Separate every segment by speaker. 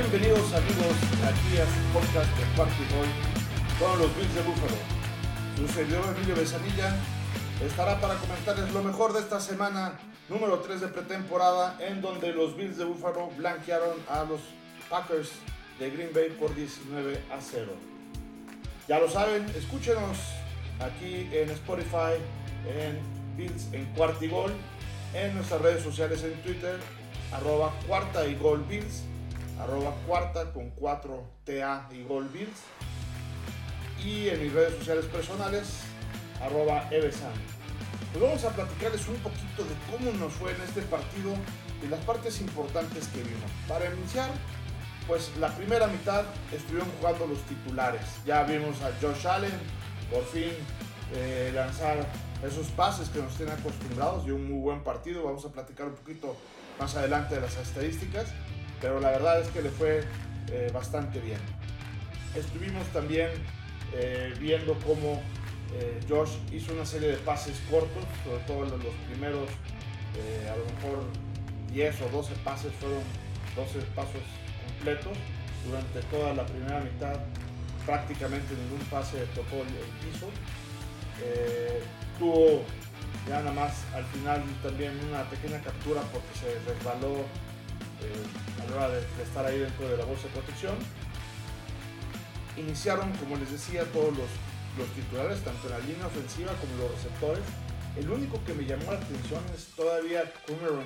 Speaker 1: Bienvenidos amigos aquí a su podcast de Party Boy con los Bills de Búfalo. Su servidor Emilio Besanilla estará para comentarles lo mejor de esta semana número 3 de pretemporada en donde los Bills de Búfalo blanquearon a los Packers de Green Bay por 19 a 0. Ya lo saben, escúchenos aquí en Spotify, en Bills en Cuarta y Gol, en nuestras redes sociales en Twitter, arroba cuarta y gol Bills, arroba cuarta con 4 TA y gol Bills, y en mis redes sociales personales, arroba Evesan. Pues vamos a platicarles un poquito de cómo nos fue en este partido y las partes importantes que vimos. Para iniciar, pues la primera mitad estuvieron jugando los titulares. Ya vimos a Josh Allen por fin eh, lanzar esos pases que nos tienen acostumbrados y un muy buen partido. Vamos a platicar un poquito más adelante de las estadísticas, pero la verdad es que le fue eh, bastante bien. Estuvimos también eh, viendo cómo Josh hizo una serie de pases cortos, sobre todo los primeros, a lo mejor 10 o 12 pases fueron 12 pasos completos durante toda la primera mitad prácticamente ningún pase tocó el, piso eh, tuvo ya nada más al final también una pequeña captura porque se resbaló eh, a la hora de, estar ahí dentro de la bolsa de protección iniciaron como les decía todos los, los titulares tanto en la línea ofensiva como los receptores el único que me llamó la atención es todavía Cameron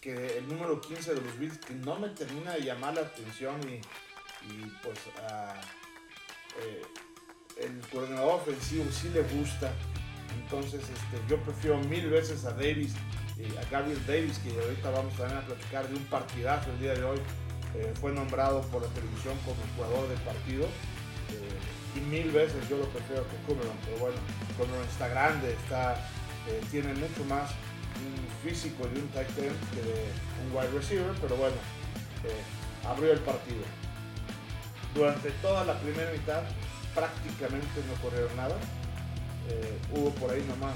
Speaker 1: que el número 15 de los Bills, que no me termina de llamar la atención y, pues eh, el coordinador ofensivo sí le gusta. Entonces este, yo prefiero mil veces a Davis, a Gabriel Davis, que ahorita vamos también a platicar de un partidazo el día de hoy. Eh, fue nombrado por la televisión como jugador del partido. Eh, y mil veces yo lo prefiero que Cameron, pero bueno, Cameron está grande, está, tiene mucho más un físico de un tight end que de un wide receiver, pero bueno, eh, abrió el partido. Durante toda la primera mitad prácticamente no corrieron nada. Eh, hubo por ahí nomás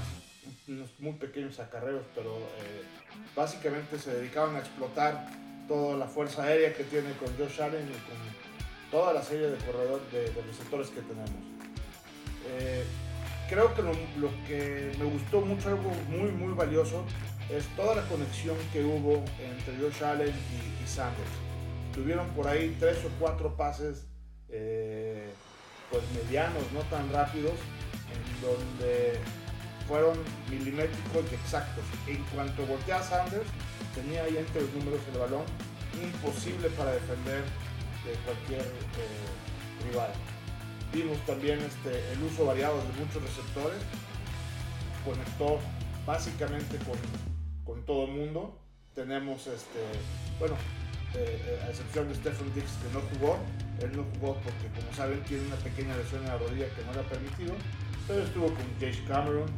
Speaker 1: unos muy pequeños acarreos, pero eh, básicamente se dedicaron a explotar toda la fuerza aérea que tiene con Josh Allen y con toda la serie de corredores de, de receptores que tenemos creo que lo, que me gustó mucho, algo muy, muy valioso, es toda la conexión que hubo entre Josh Allen y, Sanders. Tuvieron por ahí tres o cuatro pases eh, pues medianos, no tan rápidos, en donde fueron milimétricos y exactos. En cuanto voltea a Sanders, tenía ahí entre los números el balón, imposible para defender de cualquier eh, rival. Vimos también este, el uso variado de muchos receptores. Conectó básicamente con, con todo el mundo. Tenemos, este, bueno, eh, eh, a excepción de Stephen Dix que no jugó. Él no jugó porque, como saben, tiene una pequeña lesión en la rodilla que no le ha permitido. Pero estuvo con Jake Cameron,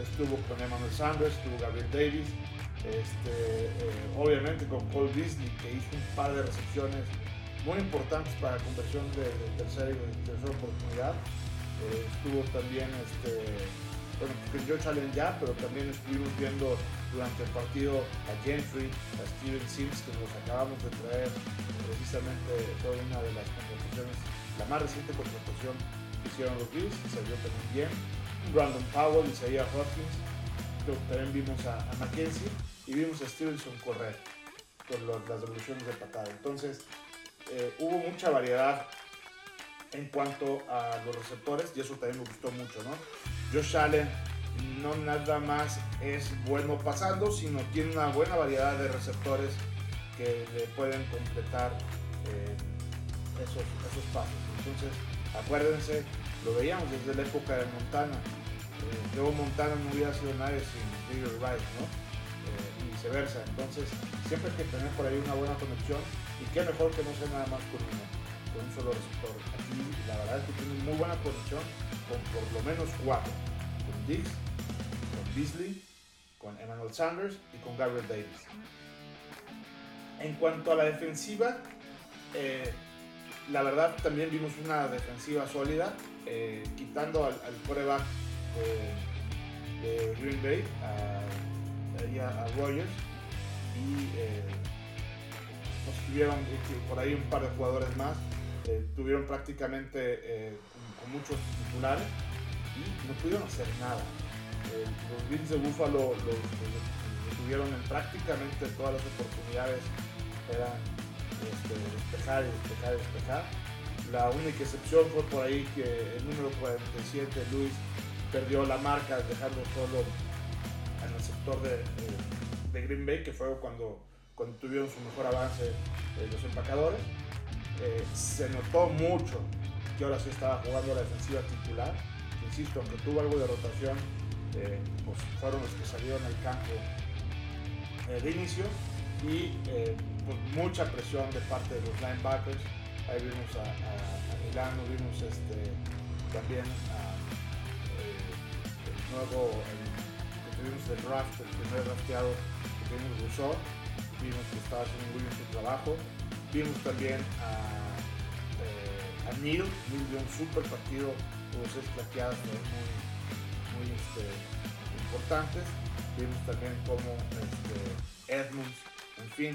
Speaker 1: estuvo con Emmanuel Sanders, estuvo Gabriel Davis, este, eh, obviamente con Cole Beasley que hizo un par de recepciones muy importantes para la conversión de, tercera, tercera oportunidad. Eh, estuvo también, este, bueno, con George Allen ya, pero también estuvimos viendo durante el partido a Jeffrey, a Steven Sims, que nos acabamos de traer precisamente toda una de las contrataciones, la más reciente contratación que hicieron los Bills, salió también bien. Brandon Powell, Isaiah Hopkins, también vimos a, a Mackenzie y vimos a Stevenson correr por las devoluciones de patada. Entonces, eh, hubo mucha variedad en cuanto a los receptores y eso también me gustó mucho, ¿no? Josh Allen no nada más es bueno pasando, sino tiene una buena variedad de receptores que le pueden completar eh, esos, esos pasos. Entonces, acuérdense, lo veíamos desde la época de Montana. Eh, Joe Montana no hubiera sido nadie sin Peter Wright, ¿no? Eh, y viceversa. Entonces, siempre hay que tener por ahí una buena conexión y qué mejor que no sea nada más con, con un solo receptor. Aquí la verdad es que tiene muy buena conexión con por lo menos cuatro. Con Dix, con Beasley, con Emmanuel Sanders y con Gabriel Davis. En cuanto a la defensiva, eh, la verdad también vimos una defensiva sólida, eh, quitando al, al coreback de, Green Bay, a, a, Rogers y eh, tuvieron por ahí un par de jugadores más, eh, tuvieron prácticamente eh, con, muchos titulares y no pudieron hacer nada. Los Bills de Buffalo los, tuvieron en prácticamente todas las oportunidades, era este, despejar y despejar y despejar. La única excepción fue por ahí que el número 47, Luis, perdió la marca dejando solo en el sector de, Green Bay, que fue cuando, cuando tuvieron su mejor avance eh, los empacadores. Eh, se notó mucho que ahora sí estaba jugando la defensiva titular. Insisto, aunque tuvo algo de rotación, eh, pues fueron los que salieron al campo de inicio y pues mucha presión de parte de los linebackers. Ahí vimos a, a, Milano, vimos este, también a, el nuevo, que tuvimos el draft, el primer drafteado vimos Rousseau, vimos que estaba haciendo muy bien su trabajo, vimos también a, eh, Neil, Neil dio un super partido, tuvo seis plaqueadas muy, muy este, importantes, vimos también como este, Edmunds, en fin,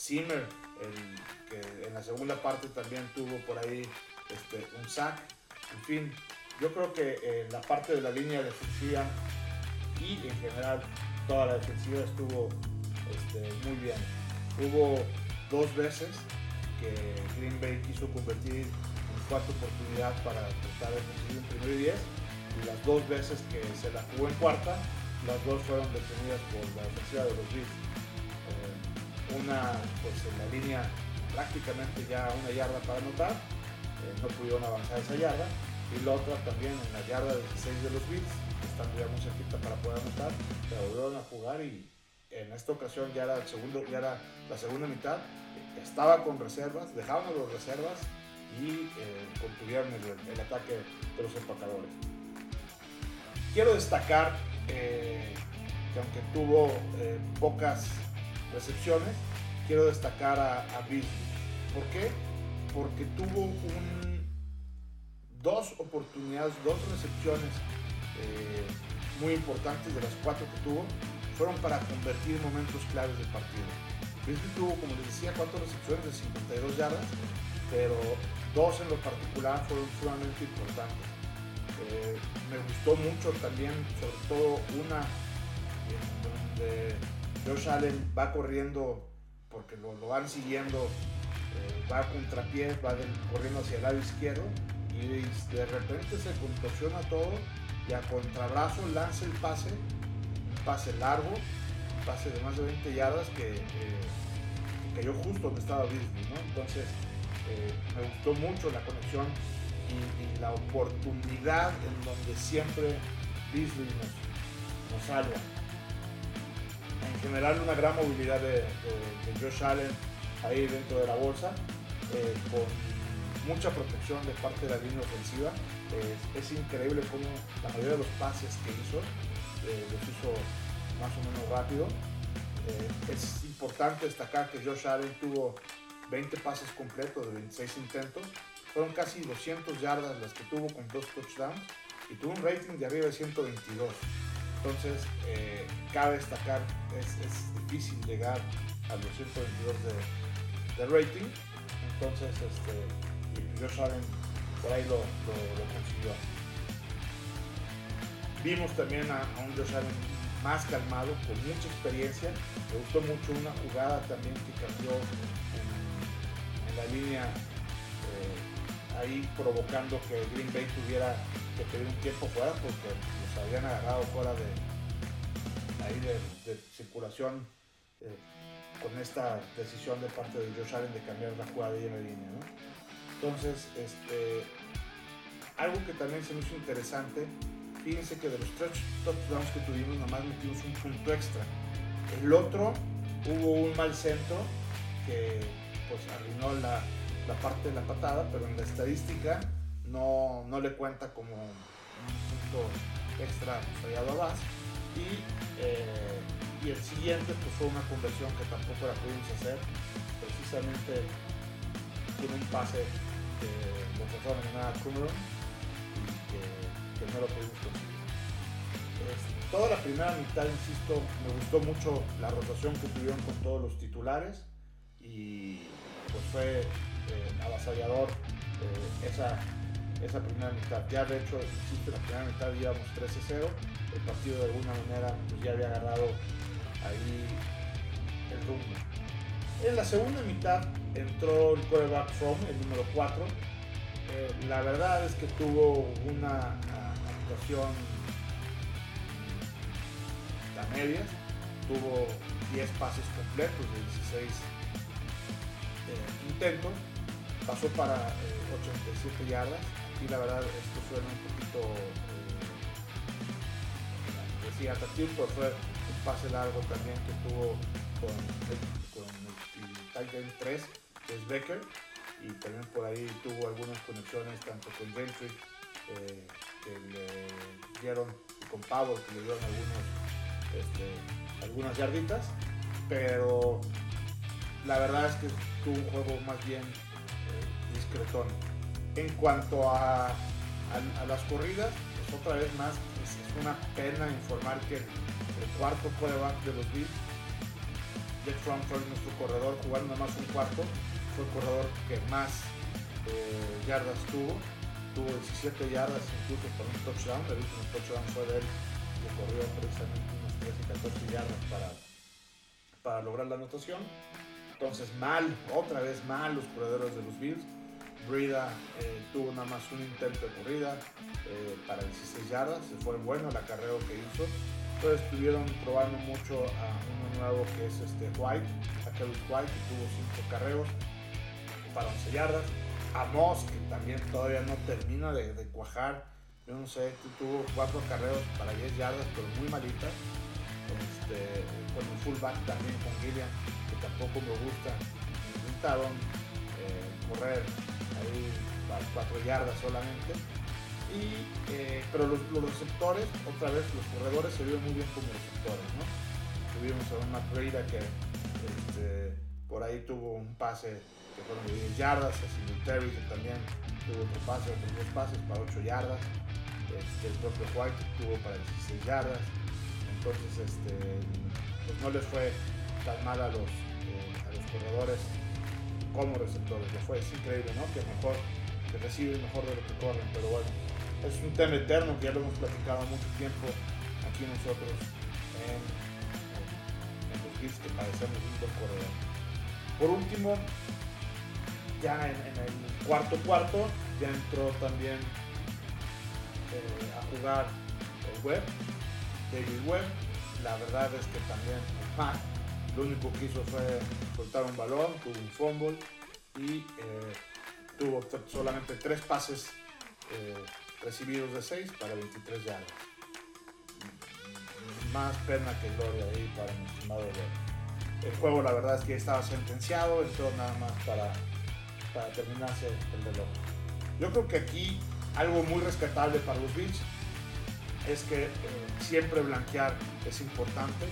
Speaker 1: Zimmer, el, que en la segunda parte también tuvo por ahí este, un sack, en fin, yo creo que en la parte de la línea defensiva y en general toda la defensiva estuvo este, muy bien. Hubo dos veces que Green Bay quiso convertir en cuarta oportunidad para tratar de conseguir un primer y 10 y las dos veces que se la jugó en cuarta, las dos fueron detenidas por la defensiva de los Bills. Una pues en la línea prácticamente ya una yarda para anotar, eh, no pudieron avanzar esa yarda, y la otra también en la yarda 16 de los Bills, estando ya muy cerquita para poder anotar, pero volvieron a jugar y en esta ocasión ya era, el segundo, ya era la segunda mitad, estaba con reservas, dejaban a los reservas y eh, contuvieron el, ataque de los empacadores. Quiero destacar eh, que aunque tuvo eh, pocas recepciones, quiero destacar a, a ¿Por qué? Porque tuvo un, dos oportunidades, dos recepciones muy importantes de las cuatro que tuvo fueron para convertir momentos claves del partido. Brisbane tuvo, como les decía, cuatro recepciones de 52 yardas, pero dos en lo particular fueron sumamente importantes. Eh, me gustó mucho también, sobre todo una en donde Josh Allen va corriendo porque lo, van siguiendo, eh, va a contrapié, va corriendo hacia el lado izquierdo y de repente se contorsiona todo y a contrabrazo lanza el pase pase largo, un pase de más de 20 yardas que, cayó justo donde estaba Disney, ¿no? Entonces, eh, me gustó mucho la conexión y, la oportunidad en donde siempre Disney nos, salva. En general, una gran movilidad de, Josh Allen ahí dentro de la bolsa, eh, con mucha protección de parte de la línea ofensiva. es increíble cómo la mayoría de los pases que hizo eh, los hizo más o menos rápido. Eh, es importante destacar que Josh Allen tuvo 20 pases completos de 26 intentos. Fueron casi 200 yardas las que tuvo con dos touchdowns y tuvo un rating de arriba de 122. Entonces, eh, cabe destacar, es, difícil llegar a los 122 de, rating. Entonces, este, Josh Allen por ahí lo consiguió. Vimos también a, un Josh Allen más calmado, con mucha experiencia. Me gustó mucho una jugada también que cambió en, la línea, eh, ahí provocando que Green Bay tuviera que pedir un tiempo fuera porque habían agarrado fuera de, ahí de, circulación eh, con esta decisión de parte de Josh Allen de cambiar la jugada en la línea. Entonces, este, algo que también se me hizo interesante fíjense que de los tres touchdowns que tuvimos, nomás metimos un punto extra. El otro hubo un mal centro que pues arruinó la, la parte de la patada, pero en la estadística no, no le cuenta como un punto extra fallado a base. Y, eh, y, el siguiente pues fue una conversión que tampoco la pudimos hacer, precisamente tiene un pase que lo pasaron en nada y que que no lo pudimos conseguir. toda la primera mitad, insisto, me gustó mucho la rotación que tuvieron con todos los titulares. y pues fue eh, avasallador eh, esa, esa primera mitad. Ya de hecho, la primera mitad íbamos 13-0, el partido de alguna manera pues, ya había agarrado ahí el rumbo. En la segunda mitad entró el quarterback From, el número 4. Eh, la verdad es que tuvo una actuación a medias. Tuvo 10 pases completos de 16 eh, intentos. Pasó para 87 eh, yardas. Y la verdad esto suena un poquito decía atractivo, pero fue un pase largo también que tuvo con, con el Titan 3, que es Becker, y también por ahí tuvo algunas conexiones tanto con Gentry, eh, que le dieron, con Pavo, que le dieron algunos, este, algunas yarditas, pero la verdad es que tuvo un juego más bien eh, discretón. En cuanto a, las corridas, pues otra vez más, es, una pena informar que el, cuarto quarterback de los Bills, Jack Fromm fue nuestro corredor jugando más un cuarto, fue el corredor que más eh, yardas tuvo, tuvo 17 yardas incluso por un touchdown, el último touchdown fue de él, que corrió precisamente unos 13 14 yardas para, para lograr la anotación. Entonces mal, otra vez mal los corredores de los Bills. Brida eh, tuvo nada más un intento de corrida eh, para 16 yardas, fue bueno el acarreo que hizo. Entonces estuvieron probando mucho a uno nuevo que es este White, a Kevin White, que tuvo 5 carreos para 11 yardas. A Moss, que también todavía no termina de, cuajar. Yo no sé, tuvo 4 carreos para 10 yardas, pero muy malitas. Este, con el fullback también con Gillian tampoco me gusta. Intentaron eh, correr ahí a 4 yardas solamente. Y, eh, pero los, receptores, otra vez, los corredores se vieron muy bien como receptores. Tuvimos a un McRae que este, por ahí tuvo un pase que fueron de 10 yardas, a Singletary que también tuvo otro pase, otros dos pases para 8 yardas. Este, el propio White tuvo para 16 yardas. Entonces, este, pues no les fue tan mal a los, corredores como receptores. Lo fue, es increíble, ¿no? Que mejor, que reciben mejor de lo que corren, pero bueno, es un tema eterno que ya lo hemos platicado mucho tiempo aquí nosotros en, los Bills que padecemos un buen corredor. Por último, ya en, el cuarto cuarto, ya entró también eh, a jugar el Webb, David Webb. La verdad es que también lo único que hizo fue soltar un balón, tuvo un fumble y eh, tuvo solamente tres pases eh, recibidos de 6 para 23 yardas. Más pena que gloria ahí para mi estimado El juego la verdad es que estaba sentenciado, entró nada más para, para terminarse el reloj. Yo creo que aquí algo muy rescatable para los Bills es que eh, siempre blanquear es importante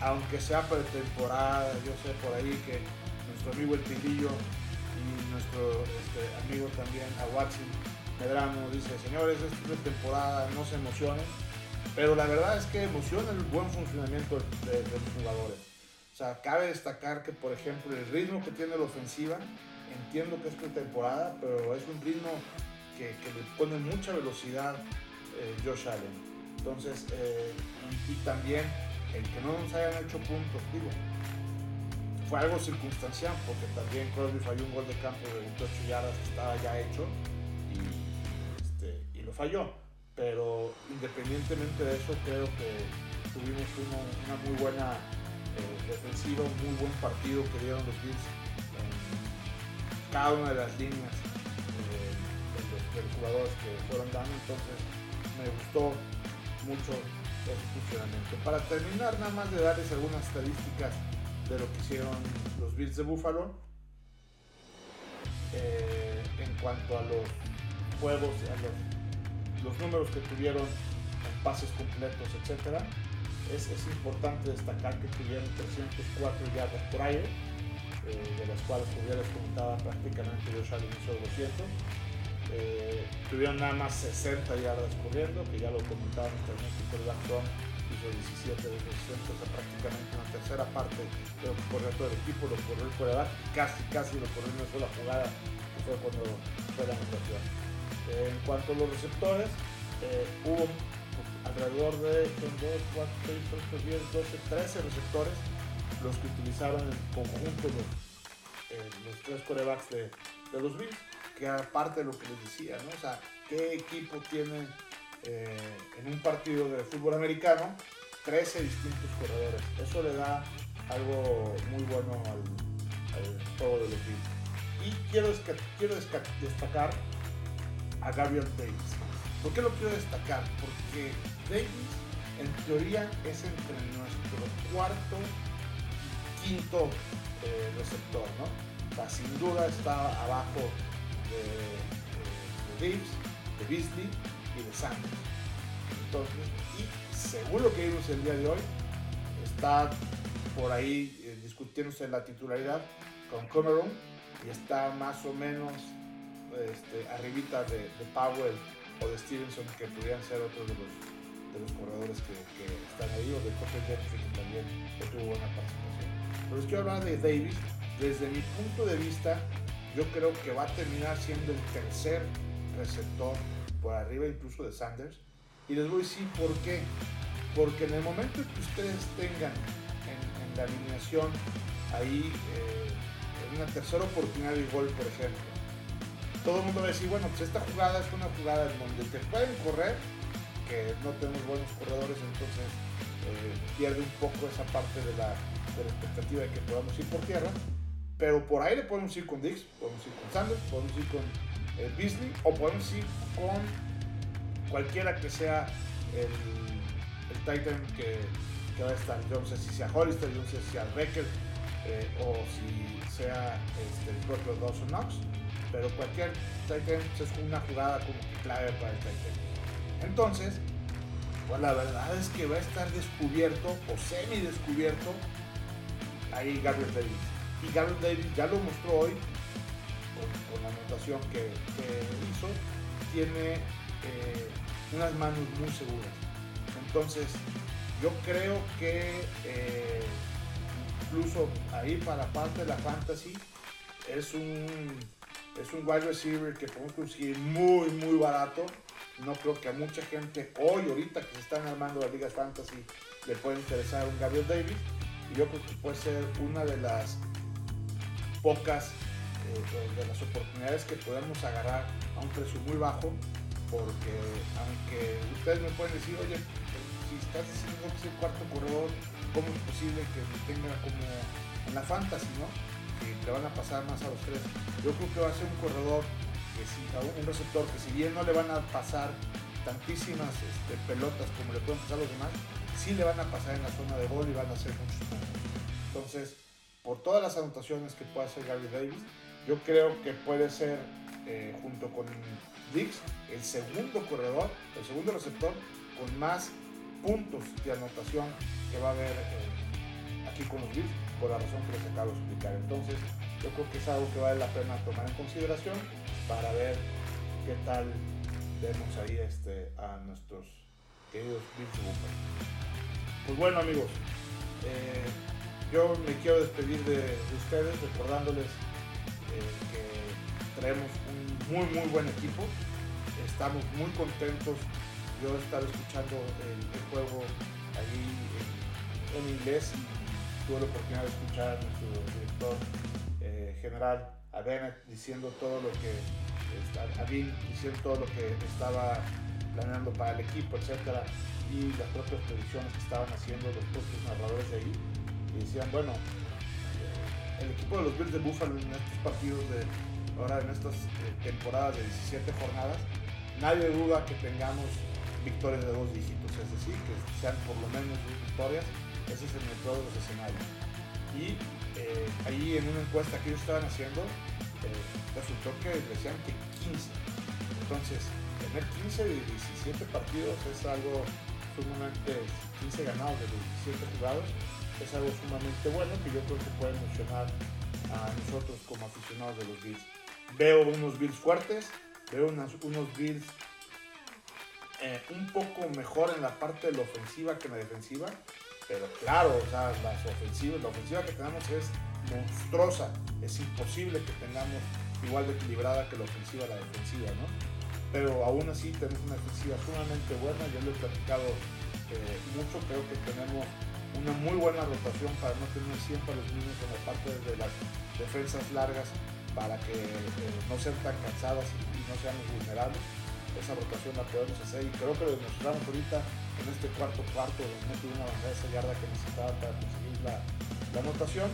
Speaker 1: aunque sea pretemporada, yo sé por ahí que nuestro amigo El Pilillo y nuestro este, amigo también Aguachi Medrano dice, señores, es pretemporada, no se emocionen, pero la verdad es que emociona el buen funcionamiento de, los jugadores. O sea, cabe destacar que, por ejemplo, el ritmo que tiene la ofensiva, entiendo que es pretemporada, pero es un ritmo que, le pone mucha velocidad eh, Josh Allen. Entonces, eh, y también el que no nos hayan hecho puntos, digo, fue algo circunstancial, porque también Crosby falló un gol de campo de 28 yardas que estaba ya hecho y, este, y lo falló. Pero independientemente de eso, creo que tuvimos una, muy buena eh, defensiva, un muy buen partido que dieron los Bills en cada una de las líneas eh, de, los, jugadores que fueron dando. Entonces, me gustó mucho Para terminar, nada más de darles algunas estadísticas de lo que hicieron los Bills de Buffalo eh, en cuanto a los juegos, a los, números que tuvieron en pases completos, etc. Es, importante destacar que tuvieron 304 yardas por aire, eh, de las cuales, como ya prácticamente Josh Allen hizo 200 eh, tuvieron nada más 60 yardas corriendo, que ya lo comentaban también el hizo 17 de esos 60, o sea, prácticamente una tercera parte de lo que corrió todo el equipo, lo corrió el coreback, casi, casi lo corrió en una sola jugada, que fue cuando fue la anotación. Eh, en cuanto a los receptores, eh, hubo alrededor de 2, 4, 6, 8, 10, 12, 13 receptores los que utilizaron en conjunto los, eh, los tres corebacks de, de los Bills, que era parte de lo que les decía, ¿no? O sea, ¿qué equipo tiene eh, en un partido de fútbol americano 13 distintos corredores? Eso le da algo muy bueno al, al juego de los Bills. Y quiero, quiero destacar a Gabriel Davis. ¿Por qué lo quiero destacar? Porque Davis en teoría es entre nuestro cuarto y quinto eh, receptor, ¿no? O sea, sin duda está abajo de, de, de de Beasley y de Sanders. Entonces, y según lo que vimos el día de hoy, está por ahí eh, discutiéndose la titularidad con Cameron y está más o menos este, arribita de, de, Powell o de Stevenson que pudieran ser otros de los, de los corredores que, que están ahí o de Cotter Jefferson que también tuvo buena participación. Pero les quiero hablar de Davis. Desde mi punto de vista, yo creo que va a terminar siendo el tercer receptor por arriba incluso de Sanders. Y les voy a decir por qué. Porque en el momento que ustedes tengan en, en la alineación ahí eh, una tercera oportunidad de gol, por ejemplo, todo el mundo va a decir, bueno, pues esta jugada es una jugada en donde te pueden correr, que no tenemos buenos corredores, entonces eh, pierde un poco esa parte de la, de la expectativa de que podamos ir por tierra. Pero por aire podemos ir con Dix, podemos ir con Sanders, podemos ir con eh, Beasley o podemos ir con cualquiera que sea el, el Titan que, que, va a estar. Yo no sé si sea Hollister, yo no sé si sea Becker eh, o si sea este, el propio Dawson Knox, pero cualquier Titan es una jugada como clave para el Titan. Entonces, pues la verdad es que va a estar descubierto o semi descubierto ahí Gabriel Davis. Y Gabriel Davis ya lo mostró hoy con, la anotación que, que, hizo, tiene eh, unas manos muy seguras. Entonces, yo creo que eh, incluso ahí para parte de la fantasy es un, es un wide receiver que podemos conseguir muy, muy barato. No creo que a mucha gente hoy, ahorita que se están armando las ligas fantasy, le pueda interesar un Gabriel Davis. Y yo creo que puede ser una de las pocas eh, de las oportunidades que podemos agarrar a un precio muy bajo, porque aunque ustedes me pueden decir, oye, si estás diciendo que es el cuarto corredor, ¿cómo es posible que tenga como en la fantasy, no? Que le van a pasar más a los tres. Yo creo que va a ser un corredor, que si, un receptor que si bien no le van a pasar tantísimas este, pelotas como le pueden pasar a los demás, sí le van a pasar en la zona de gol y van a hacer muchos puntos. Entonces, por todas las anotaciones que pueda hacer Gary Davis, yo creo que puede ser, eh, junto con Dix, el segundo corredor, el segundo receptor con más puntos de anotación que va a haber eh, aquí con los Bills, por la razón que les acabo de explicar. Entonces, yo creo que es algo que vale la pena tomar en consideración para ver qué tal vemos ahí este, a nuestros queridos Bills. Pues bueno, amigos, eh, yo me quiero despedir de, de ustedes recordándoles eh, que traemos un muy muy buen equipo. Estamos muy contentos. Yo estaba escuchando el, juego ahí en, inglés tuve la oportunidad de escuchar a nuestro director eh, general, a Bennett, diciendo todo lo que, a diciendo todo lo que estaba planeando para el equipo, etcétera, y las propias predicciones que estaban haciendo los propios narradores de ahí. Decían, bueno, el equipo de los Bills de Buffalo en estos partidos de ahora en estas eh, temporadas de 17 jornadas, nadie duda que tengamos victorias de dos dígitos, es decir, que sean por lo menos dos victorias, ese es el mejor de los escenarios. Y eh, ahí en una encuesta que ellos estaban haciendo, eh, resultó que decían que 15. Entonces, tener 15 de 17 partidos es algo sumamente, 15 ganados de los 17 jugados, es algo sumamente bueno que yo creo que puede emocionar a nosotros como aficionados de los Bills. Veo unos Bills fuertes, veo unas, unos Bills eh, un poco mejor en la parte de la ofensiva que en la defensiva, pero claro, o sea, las ofensivas, la ofensiva que tenemos es monstruosa, es imposible que tengamos igual de equilibrada que la ofensiva la defensiva, ¿no? Pero aún así tenemos una defensiva sumamente buena, yo lo he platicado eh, mucho, creo que tenemos una muy buena rotación para no tener siempre a los mismos en la parte de las defensas largas para que eh, no sean tan cansadas y, no sean vulnerables. Esa rotación la podemos hacer y creo que lo demostramos ahorita en este cuarto cuarto donde no tuvimos avanzar esa yarda que necesitaba para conseguir la, la anotación.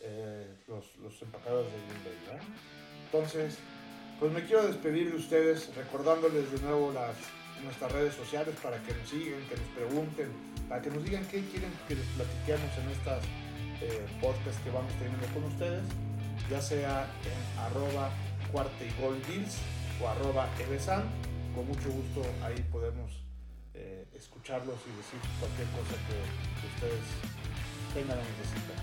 Speaker 1: Eh, los, los, empacadores de Green Bay. Entonces, pues me quiero despedir de ustedes recordándoles de nuevo las, nuestras redes sociales para que nos sigan, que nos pregunten, para que nos digan qué quieren que les platiquemos en estas eh, podcasts que vamos teniendo con ustedes, ya sea en arroba cuarta y gol o arroba. Con mucho gusto ahí podemos eh, escucharlos y decir cualquier cosa que, ustedes tengan o necesitan.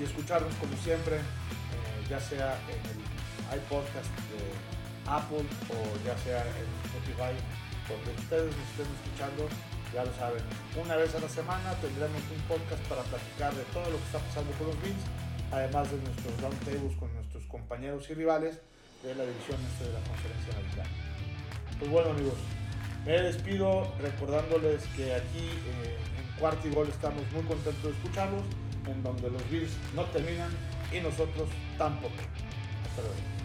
Speaker 1: Y escucharnos como siempre, eh, ya sea en el iPodcast de Apple o ya sea en Spotify, donde ustedes nos estén escuchando, ya lo saben. Una vez a la semana tendremos un podcast para platicar de todo lo que está pasando con los Bills, además de nuestros roundtables con nuestros compañeros y rivales de la división este de la conferencia nacional. Pues bueno amigos, me despido recordándoles que aquí eh, en Cuarto y Gol estamos muy contentos de escucharlos, en donde los Bills no terminan y nosotros tampoco. Hasta luego.